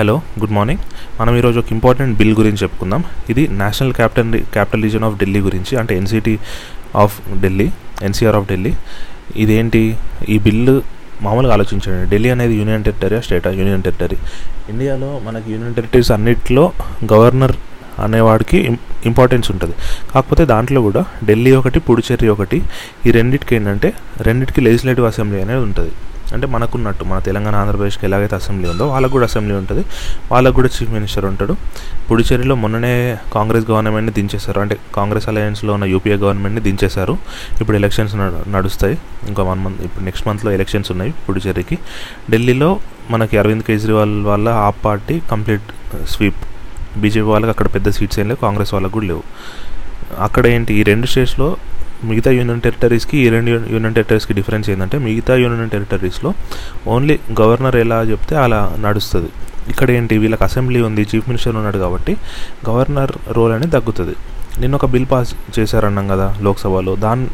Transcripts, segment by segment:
Hello good morning. మనం ఈరోజు ఒక ఇంపార్టెంట్ బిల్ గురించి చెప్పుకుందాం. ఇది national capital capital region of Delhi గురించి అంటే NCT of Delhi NCR of Delhi. ఇదేంటి? ఈ బిల్లు మామూలుగా ఆలోచించండి. ఢిల్లీ అనేది union territory state union territory. ఇండియాలో మనకి యూనియన్ టెరిటరీస్ అన్నిటిలో గవర్నర్ అనేవాడికి ఇంపార్టెన్స్ ఉంటుంది. కాకపోతే దాంట్లో కూడా ఢిల్లీ ఒకటి పుడుచేరి ఒకటి ఈ రెండిటికి ఏంటంటే రెండిటికి లెజిస్లేటివ్ అసెంబ్లీ అనేది ఉంటుంది. అంటే మనకున్నట్టు మన తెలంగాణ ఆంధ్రప్రదేశ్కి ఎలాగైతే అసెంబ్లీ ఉందో వాళ్ళకు కూడా అసెంబ్లీ ఉంటుంది. వాళ్ళకు కూడా చీఫ్ మినిస్టర్ ఉంటాడు. పుడుచేరిలో మొన్ననే కాంగ్రెస్ గవర్నమెంట్ని దించేశారు. అంటే కాంగ్రెస్ అలయన్స్లో ఉన్న యూపీఏ గవర్నమెంట్ని దించేశారు. ఇప్పుడు ఎలక్షన్స్ నడుస్తాయి. ఇంకా వన్ మంత్ ఇప్పుడు నెక్స్ట్ మంత్లో ఎలక్షన్స్ ఉన్నాయి పుడుచేరికి ఢిల్లీలో మనకి అరవింద్ కేజ్రీవాల్ వాళ్ళ ఆ పార్టీ కంప్లీట్ స్వీప్. బీజేపీ వాళ్ళకి అక్కడ పెద్ద సీట్స్ ఏం లేవు కాంగ్రెస్ వాళ్ళకు కూడా లేవు. అక్కడ ఏంటి ఈ రెండు స్టేట్స్లో మిగతా యూనియన్ టెరిటరీస్కి ఈ రెండు యూనియన్ టెరిటరీస్కి డిఫరెన్స్ ఏంటంటే మిగతా యూనియన్ టెరిటరీస్లో ఓన్లీ గవర్నర్ ఎలా చెప్తే అలా నడుస్తుంది. ఇక్కడ ఏంటి? వీళ్ళకి అసెంబ్లీ ఉంది చీఫ్ మినిస్టర్ ఉన్నాడు కాబట్టి గవర్నర్ రోల్ అనేది తగ్గుతుంది. నిన్న ఒక బిల్ పాస్ చేశారన్నాం కదా లోక్సభలో. దాని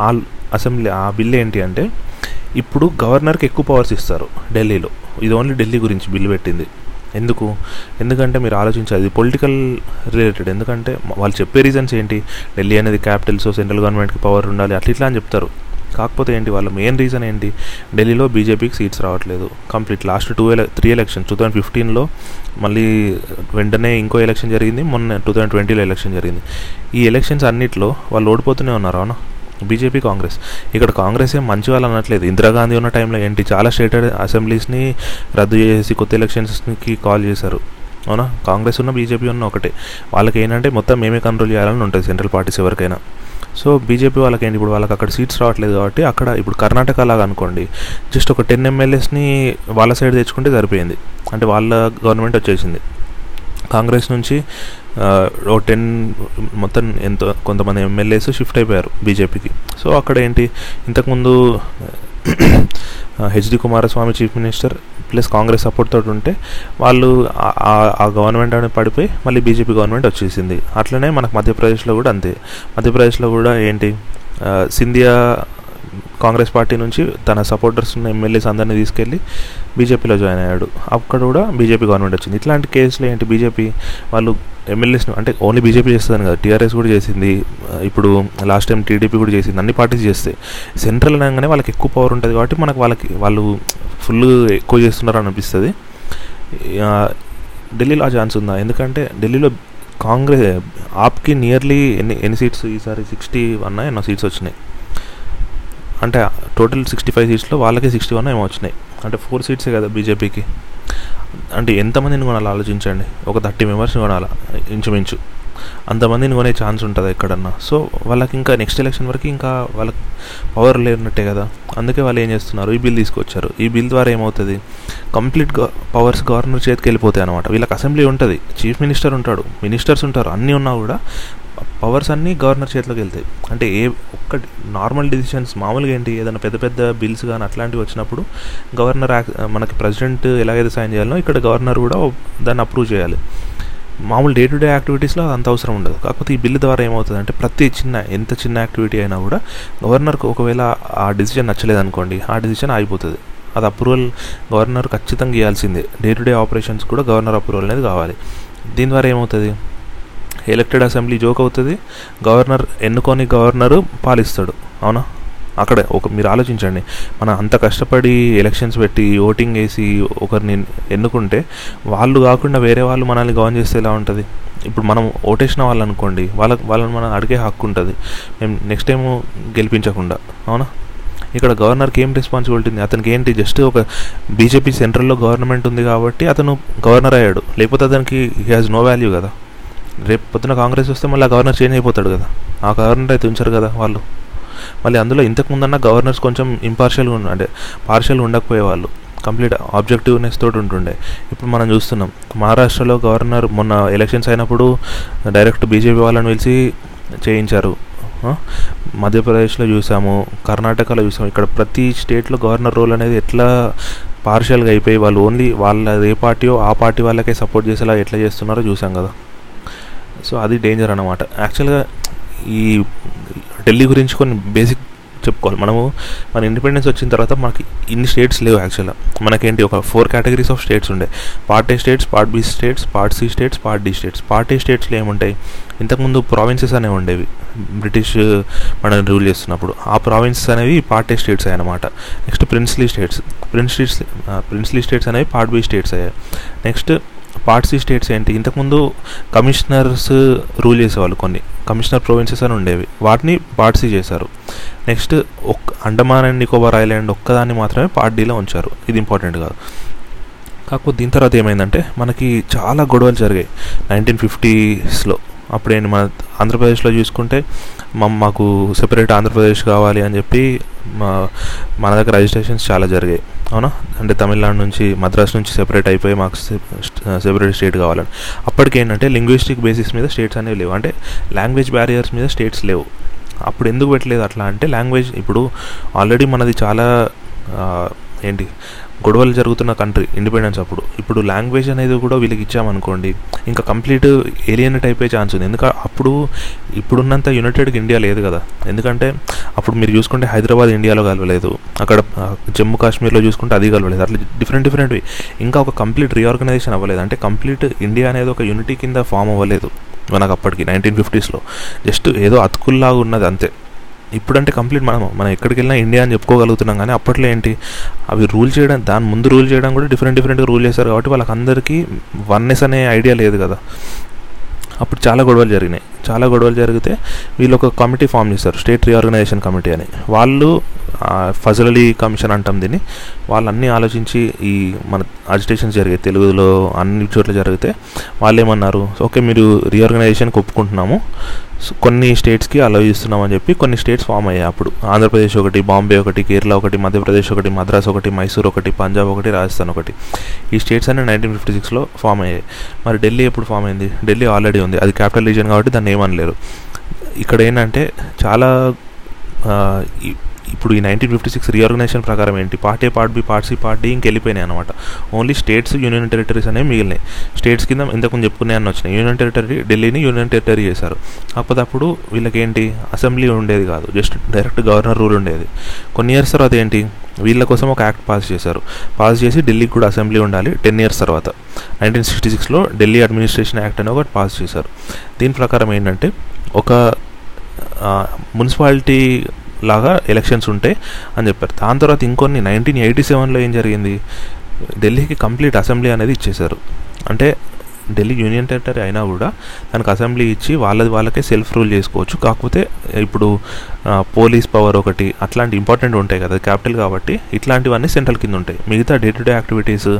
ఆ అసెంబ్లీ ఆ బిల్ ఏంటి అంటే ఇప్పుడు గవర్నర్కి ఎక్కువ పవర్స్ ఇస్తారు ఢిల్లీలో. ఇది ఓన్లీ ఢిల్లీ గురించి బిల్ పెట్టింది. ఎందుకు? ఎందుకంటే మీరు ఆలోచించాలి ఇది పొలిటికల్ రిలేటెడ్ ఎందుకంటే వాళ్ళు చెప్పే రీజన్స్ ఏంటి? ఢిల్లీ అనేది క్యాపిటల్ సో సెంట్రల్ గవర్నమెంట్కి పవర్ ఉండాలి అట్లా ఇట్లా అని చెప్తారు. కాకపోతే ఏంటి? వాళ్ళ మెయిన్ రీజన్ ఏంటి? ఢిల్లీలో బీజేపీకి సీట్స్ రావట్లేదు. కంప్లీట్ లాస్ట్ టూ ఎల త్రీ ఎలక్షన్స్ టూ థౌజండ్ ఫిఫ్టీన్లో మళ్ళీ వెంటనే ఇంకో ఎలక్షన్ జరిగింది. మొన్న టూ థౌజండ్ ట్వంటీలో ఎలక్షన్ జరిగింది. ఈ ఎలక్షన్స్ అన్నిట్లో వాళ్ళు ఓడిపోతూనే ఉన్నారు అవునా? బీజేపీ కాంగ్రెస్. ఇక్కడ కాంగ్రెస్ ఏం మంచి వాళ్ళు అనట్లేదు. ఇందిరాగాంధీ ఉన్న టైంలో ఏంటి? చాలా స్టేట్ అసెంబ్లీస్ని రద్దు చేసి కొత్త ఎలక్షన్స్కి కాల్ చేశారు. అవునా? కాంగ్రెస్ ఉన్న బీజేపీ ఉన్న ఒకటే. వాళ్ళకి ఏంటంటే మొత్తం మేమే కంట్రోల్ చేయాలని ఉంటుంది సెంట్రల్ పార్టీస్ ఎవరికైనా. సో బీజేపీ వాళ్ళకి ఏంటి? ఇప్పుడు వాళ్ళకి అక్కడ సీట్స్ రావట్లేదు కాబట్టి అక్కడ ఇప్పుడు కర్ణాటక లాగా అనుకోండి. జస్ట్ ఒక టెన్ ఎమ్మెల్యేస్ని వాళ్ళ సైడ్ తెచ్చుకుంటే సరిపోయింది. అంటే వాళ్ళ గవర్నమెంట్ వచ్చేసింది. కాంగ్రెస్ నుంచి ఓ టెన్ మొత్తం ఎంతో కొంతమంది ఎమ్మెల్యేస్ షిఫ్ట్ అయిపోయారు బీజేపీకి. సో అక్కడ ఏంటి ఇంతకుముందు HD Kumaraswamy chief minister plus Congress support తోటి ఉంటే వాళ్ళు ఆ- ఆ- గవర్నమెంట్ అనేది పడిపోయి మళ్ళీ బీజేపీ గవర్నమెంట్ వచ్చేసింది. అట్లనే మనకు మధ్యప్రదేశ్లో కూడా అంతే. మధ్యప్రదేశ్లో కూడా ఏంటి సింధియా కాంగ్రెస్ పార్టీ నుంచి తన సపోర్టర్స్ ఉన్న ఎమ్మెల్యేస్ అందరినీ తీసుకెళ్ళి బీజేపీలో జాయిన్ అయ్యాడు. అక్కడ కూడా బీజేపీ గవర్నమెంట్ వచ్చింది. ఇట్లాంటి కేసులు ఏంటి? బీజేపీ వాళ్ళు ఎమ్మెల్యేస్ని అంటే ఓన్లీ బీజేపీ చేస్తుంది కదా టీఆర్ఎస్ కూడా చేసింది. ఇప్పుడు లాస్ట్ టైం టీడీపీ కూడా చేసింది. అన్ని పార్టీస్ చేస్తాయి సెంట్రల్ అనగానే వాళ్ళకి ఎక్కువ పవర్ ఉంటుంది కాబట్టి మనకు వాళ్ళకి వాళ్ళు ఫుల్ ఎక్కువ చేస్తున్నారు అనిపిస్తుంది. ఢిల్లీలో ఆ ఛాన్స్ ఉందా? ఎందుకంటే ఢిల్లీలో కాంగ్రెస్ ఆప్కి నియర్లీ ఎన్ని ఎన్ని సీట్స్ ఈసారి సిక్స్టీ వన్ ఎన్నో సీట్స్ వచ్చినాయి. అంటే టోటల్ సిక్స్టీ ఫైవ్ సీట్స్లో వాళ్ళకి సిక్స్టీ వన్ ఏమో వచ్చినాయి. అంటే ఫోర్ సీట్సే కదా బీజేపీకి అంటే ఎంతమందిని కొనాలి ఆలోచించండి? ఒక థర్టీ మెంబర్స్ని కొనాలి? ఇంచుమించు. అంతమందిని కొనే ఛాన్స్ ఉంటుంది ఎక్కడన్నా. సో వాళ్ళకి ఇంకా నెక్స్ట్ ఎలక్షన్ వరకు ఇంకా వాళ్ళకి పవర్ లేనట్టే కదా. అందుకే వాళ్ళు ఏం చేస్తున్నారు? ఈ బిల్ తీసుకొచ్చారు. ఈ బిల్ ద్వారా ఏమవుతుంది? కంప్లీట్ పవర్స్ గవర్నర్ చేతికి వెళ్ళిపోతాయి అనమాట వీళ్ళకి అసెంబ్లీ ఉంటుంది. చీఫ్ మినిస్టర్ ఉంటాడు. మినిస్టర్స్ ఉంటారు. అన్నీ ఉన్నా కూడా పవర్స్ అన్నీ గవర్నర్ చేతిలోకి వెళ్తాయి. అంటే ఏ ఒక్కటి నార్మల్ డిసిషన్స్ మామూలుగా ఏంటి? ఏదైనా పెద్ద పెద్ద బిల్స్ కానీ అట్లాంటివి వచ్చినప్పుడు గవర్నర్ మనకి ప్రెసిడెంట్ ఎలాగైతే సైన్ చేయాలో ఇక్కడ గవర్నర్ కూడా దాన్ని అప్రూవ్ చేయాలి. మామూలు డే టు డే యాక్టివిటీస్లో అది అంత అవసరం ఉండదు. కాకపోతే ఈ బిల్లు ద్వారా ఏమవుతుంది అంటే ప్రతి చిన్న ఎంత చిన్న యాక్టివిటీ అయినా కూడా గవర్నర్కి ఒకవేళ ఆ డిసిజన్ నచ్చలేదు అనుకోండి ఆ డిసిజన్ ఆగిపోతుంది. అది అప్రూవల్ గవర్నర్ ఖచ్చితంగా ఇవ్వాల్సిందే. డే టు డే ఆపరేషన్స్ కూడా గవర్నర్ అప్రూవల్ అనేది కావాలి. దీని ద్వారా ఏమవుతుంది? ఎలక్టెడ్ అసెంబ్లీ జోక్ అవుతుంది. గవర్నర్ ఎన్నుకొని గవర్నరు పాలిస్తాడు. అవునా? అక్కడ ఒక మీరు ఆలోచించండి. మనం అంత కష్టపడి ఎలక్షన్స్ పెట్టి ఓటింగ్ వేసి ఒకరిని ఎన్నుకుంటే వాళ్ళు కాకుండా వేరే వాళ్ళు మనల్ని గవర్న్ చేస్తే ఎలా ఉంటుంది? ఇప్పుడు మనం ఓటేసిన వాళ్ళు అనుకోండి వాళ్ళ వాళ్ళని మనం అడిగే హక్కు ఉంటుంది. మేము నెక్స్ట్ టైం గెలిపించకుండా అవునా? ఇక్కడ గవర్నర్కి ఏం రెస్పాన్సిబిలిటీ ఉంది? అతనికి ఏంటి? జస్ట్ ఒక బీజేపీ సెంట్రల్లో గవర్నమెంట్ ఉంది కాబట్టి అతను గవర్నర్ అయ్యాడు. లేకపోతే అతనికి హీ హాజ్ నో వాల్యూ కదా. రేపు పొద్దున కాంగ్రెస్ వస్తే మళ్ళీ ఆ గవర్నర్ చేంజ్ అయిపోతాడు కదా. ఆ గవర్నర్ అయితే ఉంచారు కదా వాళ్ళు. మళ్ళీ అందులో ఇంతకుముందన్న గవర్నర్స్ కొంచెం ఇంపార్షియల్గా అంటే పార్షియల్గా ఉండకపోయేవాళ్ళు. కంప్లీట్ ఆబ్జెక్టివ్నెస్ తోటి ఉంటుండే. ఇప్పుడు మనం చూస్తున్నాం. మహారాష్ట్రలో గవర్నర్ మొన్న ఎలక్షన్స్ అయినప్పుడు డైరెక్ట్ బీజేపీ వాళ్ళని పిలిచి చేయించారు. మధ్యప్రదేశ్లో చూసాము కర్ణాటకలో చూసాము. ఇక్కడ ప్రతి స్టేట్లో గవర్నర్ రోల్ అనేది ఎట్లా పార్షియల్గా అయిపోయి వాళ్ళు ఓన్లీ వాళ్ళ ఏ పార్టీయో ఆ పార్టీ వాళ్ళకే సపోర్ట్ చేసేలా ఎట్లా చేస్తున్నారో చూసాం కదా. సో అది డేంజర్ అనమాట యాక్చువల్గా ఈ ఢిల్లీ గురించి కొన్ని బేసిక్ చెప్పుకోవాలి. మనము మన ఇండిపెండెన్స్ వచ్చిన తర్వాత మనకి ఇన్ని స్టేట్స్ లేవు యాక్చువల్గా మనకేంటి ఒక ఫోర్ కేటగిరీస్ ఆఫ్ స్టేట్స్ ఉండే. Part A states part B states part C states part D states part A స్టేట్స్లో ఏముంటాయి? ఇంతకుముందు ప్రావిన్సెస్ అనేవి ఉండేవి. బ్రిటిష్ మనల్ని రూల్ చేస్తున్నప్పుడు. ఆ ప్రావిన్సెస్ అనేవి పార్ట్ ఏ స్టేట్స్ అయ్యాయి next princely states princely princely states అనేవి పార్ట్ బి స్టేట్స్ అయ్యాయి. నెక్స్ట్ పార్ట్సీ స్టేట్స్ ఏంటి? ఇంతకుముందు కమిషనర్స్ రూల్ చేసేవాళ్ళు కొన్ని. కమిషనర్ ప్రొవిన్సెస్ అని ఉండేవి. వాటిని పార్ట్సీ చేశారు. నెక్స్ట్ ఒక్ అండమాన్ అండ్ నికోబార్ ఐలాండ్ ఒక్కదాన్ని మాత్రమే పార్ట్ డీలో ఉంచారు. ఇది ఇంపార్టెంట్ కాదు. కాకపోతే దీని తర్వాత ఏమైందంటే మనకి చాలా గొడవలు జరిగాయి. నైన్టీన్ ఫిఫ్టీస్లో అప్పుడేంటి మన ఆంధ్రప్రదేశ్లో చూసుకుంటే మా మాకు సెపరేట్ ఆంధ్రప్రదేశ్ కావాలి అని చెప్పి మా మన దగ్గర రిజిస్ట్రేషన్స్ చాలా జరిగాయి. అవునా? అంటే తమిళనాడు నుంచి మద్రాస్ నుంచి సెపరేట్ అయిపోయి మాకు సెపరేట్ స్టేట్ కావాలని. అప్పటికి ఏంటంటే లింగ్విస్టిక్ బేసిస్ మీద స్టేట్స్ అనేవి లేవు. అంటే లాంగ్వేజ్ బ్యారియర్స్ మీద స్టేట్స్ లేవు. అప్పుడు ఎందుకు పెట్టలేదు అట్లా అంటే లాంగ్వేజ్ ఇప్పుడు ఆల్రెడీ మనది చాలా ఏంటి గొడవలు జరుగుతున్న కంట్రీ ఇండిపెండెన్స్ అప్పుడు. ఇప్పుడు లాంగ్వేజ్ అనేది కూడా వీళ్ళకి ఇచ్చామనుకోండి ఇంకా కంప్లీట్ ఏలియనేట్ అయిపోయే ఛాన్స్ ఉంది. ఎందుకంటే అప్పుడు ఇప్పుడున్నంత యునైటెడ్ ఇండియా లేదు కదా. ఎందుకంటే అప్పుడు మీరు చూసుకుంటే హైదరాబాద్ ఇండియాలో కలవలేదు. అక్కడ జమ్మూ కాశ్మీర్లో చూసుకుంటే అది కలవలేదు. అట్లా డిఫరెంట్ డిఫరెంట్వి ఇంకా ఒక కంప్లీట్ రీఆర్గనైజేషన్ అవ్వలేదు. అంటే కంప్లీట్ ఇండియా అనేది ఒక యూనిటీ కింద ఫామ్ అవ్వలేదు. మనకు అప్పటికి నైన్టీన్ ఫిఫ్టీస్లో జస్ట్ ఏదో అతుకుల్లాగా ఉన్నది అంతే. ఇప్పుడంటే కంప్లీట్ మనం మనం ఎక్కడికి వెళ్ళినా ఇండియా అని చెప్పుకోగలుగుతున్నాం కానీ అప్పట్లో ఏంటి అవి రూల్ చేయడం దాని ముందు రూల్ చేయడం కూడా డిఫరెంట్ డిఫరెంట్గా రూల్ చేశారు కాబట్టి వాళ్ళకందరికీ వన్నెస్ అనే ఐడియా లేదు కదా. అప్పుడు చాలా గొడవలు జరిగినాయి. చాలా గొడవలు జరిగితే వీళ్ళు ఒక కమిటీ ఫామ్ చేశారు స్టేట్ రీఆర్గనైజేషన్ కమిటీ అని. వాళ్ళు ఫజల్ అలీ కమిషన్ అంటాం దీన్ని వాళ్ళన్నీ ఆలోచించి ఈ మన అజిటేషన్స్ జరిగాయి తెలుగులో అన్ని చోట్ల జరిగితే వాళ్ళు ఏమన్నారు ఓకే మీరు రీఆర్గనైజేషన్కి ఒప్పుకుంటున్నాము కొన్ని స్టేట్స్కి అలౌ ఇస్తున్నామని చెప్పి కొన్ని స్టేట్స్ ఫామ్ అయ్యాయి. అప్పుడు ఆంధ్రప్రదేశ్ ఒకటి బాంబే ఒకటి కేరళ ఒకటి మధ్యప్రదేశ్ ఒకటి మద్రాస్ ఒకటి మైసూర్ ఒకటి పంజాబ్ ఒకటి రాజస్థాన్ ఒకటి. ఈ స్టేట్స్ అన్ని నైన్టీన్ ఫిఫ్టీ సిక్స్లో ఫామ్ అయ్యాయి. మరి ఢిల్లీ ఎప్పుడు ఫామ్ అయింది? ఢిల్లీ ఆల్రెడీ ఉంది. అది క్యాపిటల్ రీజన్ కాబట్టి దాన్ని ఏమనలేరు. ఇక్కడ ఏంటంటే చాలా ఇప్పుడు ఈ నైన్టీన్ ఫిఫ్టీ సిక్స్ రీఆర్గనైజేషన్ ప్రకారం ఏంటి? Part A part B part C part D ఇంకెళ్ళిపోయినాయి అనమాట ఓన్లీ స్టేట్స్ యూనియన్ టెరిటరీస్ అనేవి మిగిలినాయి. స్టేట్స్ కింద ఇంతకుముందు చెప్పుకునే అని వచ్చినాయి. యూనియన్ టెరిటరీ ఢిల్లీని యూనియన్ టెరిటరీ చేశారు. అప్పటికప్పుడు వీళ్ళకేంటి? అసెంబ్లీ ఉండేది కాదు. జస్ట్ డైరెక్ట్ గవర్నర్ రూల్ ఉండేది. కొన్ని ఇయర్స్ తర్వాత ఏంటి? వీళ్ళ కోసం ఒక యాక్ట్ పాస్ చేశారు. పాస్ చేసి ఢిల్లీకి కూడా అసెంబ్లీ ఉండాలి టెన్ ఇయర్స్ తర్వాత. నైన్టీన్ సిక్స్టీ సిక్స్లో ఢిల్లీ అడ్మినిస్ట్రేషన్ యాక్ట్ అని ఒకటి పాస్ చేశారు. దీని ప్రకారం ఏంటంటే ఒక మున్సిపాలిటీ లాగా ఎలక్షన్స్ ఉంటాయి అని చెప్పారు. దాని తర్వాత ఇంకొన్ని నైన్టీన్ ఎయిటీ సెవెన్లో ఏం జరిగింది? ఢిల్లీకి కంప్లీట్ అసెంబ్లీ అనేది ఇచ్చేశారు. అంటే ఢిల్లీ యూనియన్ టెరిటరీ అయినా కూడా దానికి అసెంబ్లీ ఇచ్చి వాళ్ళది వాళ్ళకే సెల్ఫ్ రూల్ చేసుకోవచ్చు. కాకపోతే ఇప్పుడు పోలీస్ పవర్ ఒకటి అట్లాంటి ఇంపార్టెంట్ ఉంటాయి కదా క్యాపిటల్ కాబట్టి ఇట్లాంటివన్నీ సెంట్రల్ కింద ఉంటాయి. మిగతా day to day activities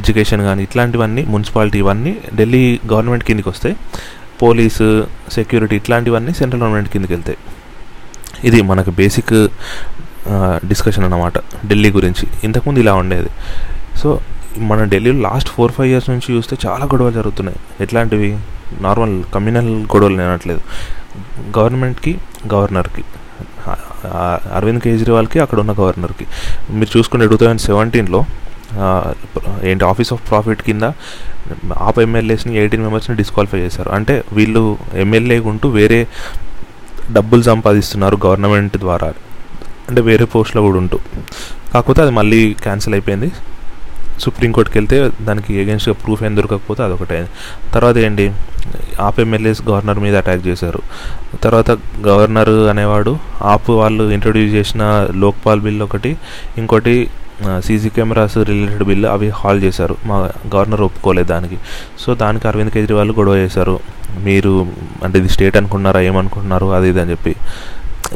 education కానీ ఇట్లాంటివన్నీ మున్సిపాలిటీ ఇవన్నీ ఢిల్లీ గవర్నమెంట్ కిందకి వస్తాయి. పోలీసు సెక్యూరిటీ ఇట్లాంటివన్నీ సెంట్రల్ గవర్నమెంట్ కిందకి వెళ్తాయి. ఇది మనకు బేసిక్ డిస్కషన్ అన్నమాట ఢిల్లీ గురించి. ఇంతకుముందు ఇలా ఉండేది. సో మన ఢిల్లీలో లాస్ట్ ఫోర్ ఫైవ్ ఇయర్స్ నుంచి చూస్తే చాలా గొడవలు జరుగుతున్నాయి. ఎట్లాంటివి? నార్మల్ కమ్యూనల్ గొడవలు నేనట్లేదు గవర్నమెంట్కి గవర్నర్కి. అరవింద్ కేజ్రీవాల్కి అక్కడ ఉన్న గవర్నర్కి. మీరు చూసుకుంటే టూ థౌజండ్ సెవెంటీన్లో ఏంటి ఆఫీస్ ఆఫ్ ప్రాఫిట్ కింద ఆప్ ఎమ్మెల్యేస్ని ఎయిటీన్ మెంబర్స్ని డిస్క్వాలిఫై చేశారు. అంటే వీళ్ళు ఎమ్మెల్యే ఉంటూ వేరే డబ్బులు సంపాదిస్తున్నారు గవర్నమెంట్ ద్వారా. అంటే వేరే పోస్ట్లో కూడా ఉంటూ. కాకపోతే అది మళ్ళీ క్యాన్సిల్ అయిపోయింది. సుప్రీంకోర్టుకి వెళ్తే దానికి ఎగెన్స్ట్గా ప్రూఫ్ ఏం దొరకకపోతే అదొకటే. తర్వాత ఏంటి? ఆప్ ఎమ్మెల్యేస్ గవర్నర్ మీద అటాక్ చేశారు. తర్వాత గవర్నర్ అనేవాడు ఆప్ వాళ్ళు ఇంట్రొడ్యూస్ చేసిన లోక్పాల్ బిల్ ఒకటి ఇంకోటి సీసీ కెమెరాస్ రిలేటెడ్ బిల్ అవి హాల్ చేశారు. మా గవర్నర్ ఒప్పుకోలేదు దానికి. సో దానికి అరవింద్ కేజ్రీవాల్ గొడవ చేశారు. మీరు అంటే ఇది స్టేట్ అనుకున్నారా ఏమనుకుంటున్నారు అది ఇది అని చెప్పి.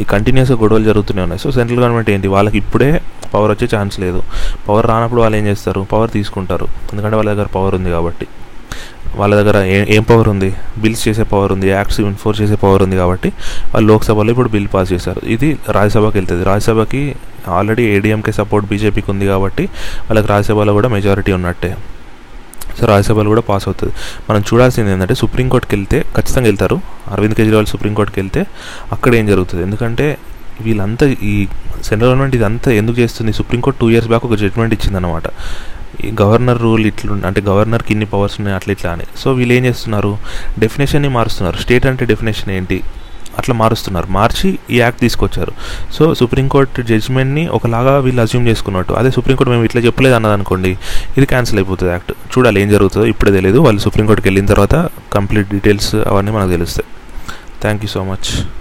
ఈ కంటిన్యూస్గా గొడవలు జరుగుతూనే ఉన్నాయి. సో సెంట్రల్ గవర్నమెంట్ ఏంటి? వాళ్ళకి ఇప్పుడే పవర్ వచ్చే ఛాన్స్ లేదు. పవర్ రానప్పుడు వాళ్ళు ఏం చేస్తారు? పవర్ తీసుకుంటారు. ఎందుకంటే వాళ్ళ దగ్గర పవర్ ఉంది కాబట్టి. వాళ్ళ దగ్గర ఏం ఏం పవర్ ఉంది? బిల్స్ చేసే పవర్ ఉంది యాక్ట్స్ ఎన్ఫోర్స్ చేసే పవర్ ఉంది కాబట్టి వాళ్ళు లోక్సభలో ఇప్పుడు బిల్ పాస్ చేశారు. ఇది రాజ్యసభకి వెళ్తుంది. రాజ్యసభకి ఆల్రెడీ ఏడీఎంకే సపోర్ట్ బీజేపీకి ఉంది కాబట్టి వాళ్ళకి రాజ్యసభలో కూడా మెజారిటీ ఉన్నట్టే. సో రాజ్యసభలో కూడా పాస్ అవుతుంది. మనం చూడాల్సింది ఏంటంటే సుప్రీంకోర్టుకి వెళ్తే ఖచ్చితంగా వెళ్తారు. అరవింద్ కేజ్రీవాల్ సుప్రీంకోర్టుకి వెళ్తే అక్కడ ఏం జరుగుతుంది? ఎందుకంటే వీళ్ళంతా ఈ సెంట్రల్ గవర్నమెంట్ ఇదంతా ఎందుకు చేస్తుంది? Supreme court two years back ఒక జడ్జ్మెంట్ ఇచ్చిందనమాట ఈ గవర్నర్ రూల్ ఇట్లు అంటే గవర్నర్కి ఇన్ని పవర్స్ ఉన్నాయి అట్లా ఇట్లా అని. సో వీళ్ళు ఏం చేస్తున్నారు? డెఫినేషన్ని మారుస్తున్నారు. స్టేట్ అంటే డెఫినేషన్ ఏంటి? అట్లా మారుస్తున్నారు. మార్చి ఈ యాక్ట్ తీసుకొచ్చారు. సో సుప్రీంకోర్టు జడ్జ్మెంట్ని ఒకలాగా వీళ్ళు అజ్యూమ్ చేసుకున్నట్టు. అదే సుప్రీంకోర్టు మేము ఇట్లా చెప్పలేదు అన్నది అనుకోండి ఇది క్యాన్సిల్ అయిపోతుంది యాక్ట్ చూడాలి ఏం జరుగుతుందో. ఇప్పుడే తెలియదు వాళ్ళు సుప్రీంకోర్టుకి వెళ్ళిన తర్వాత కంప్లీట్ డీటెయిల్స్ అవన్నీ మనకు తెలుస్తాయి. Thank you so much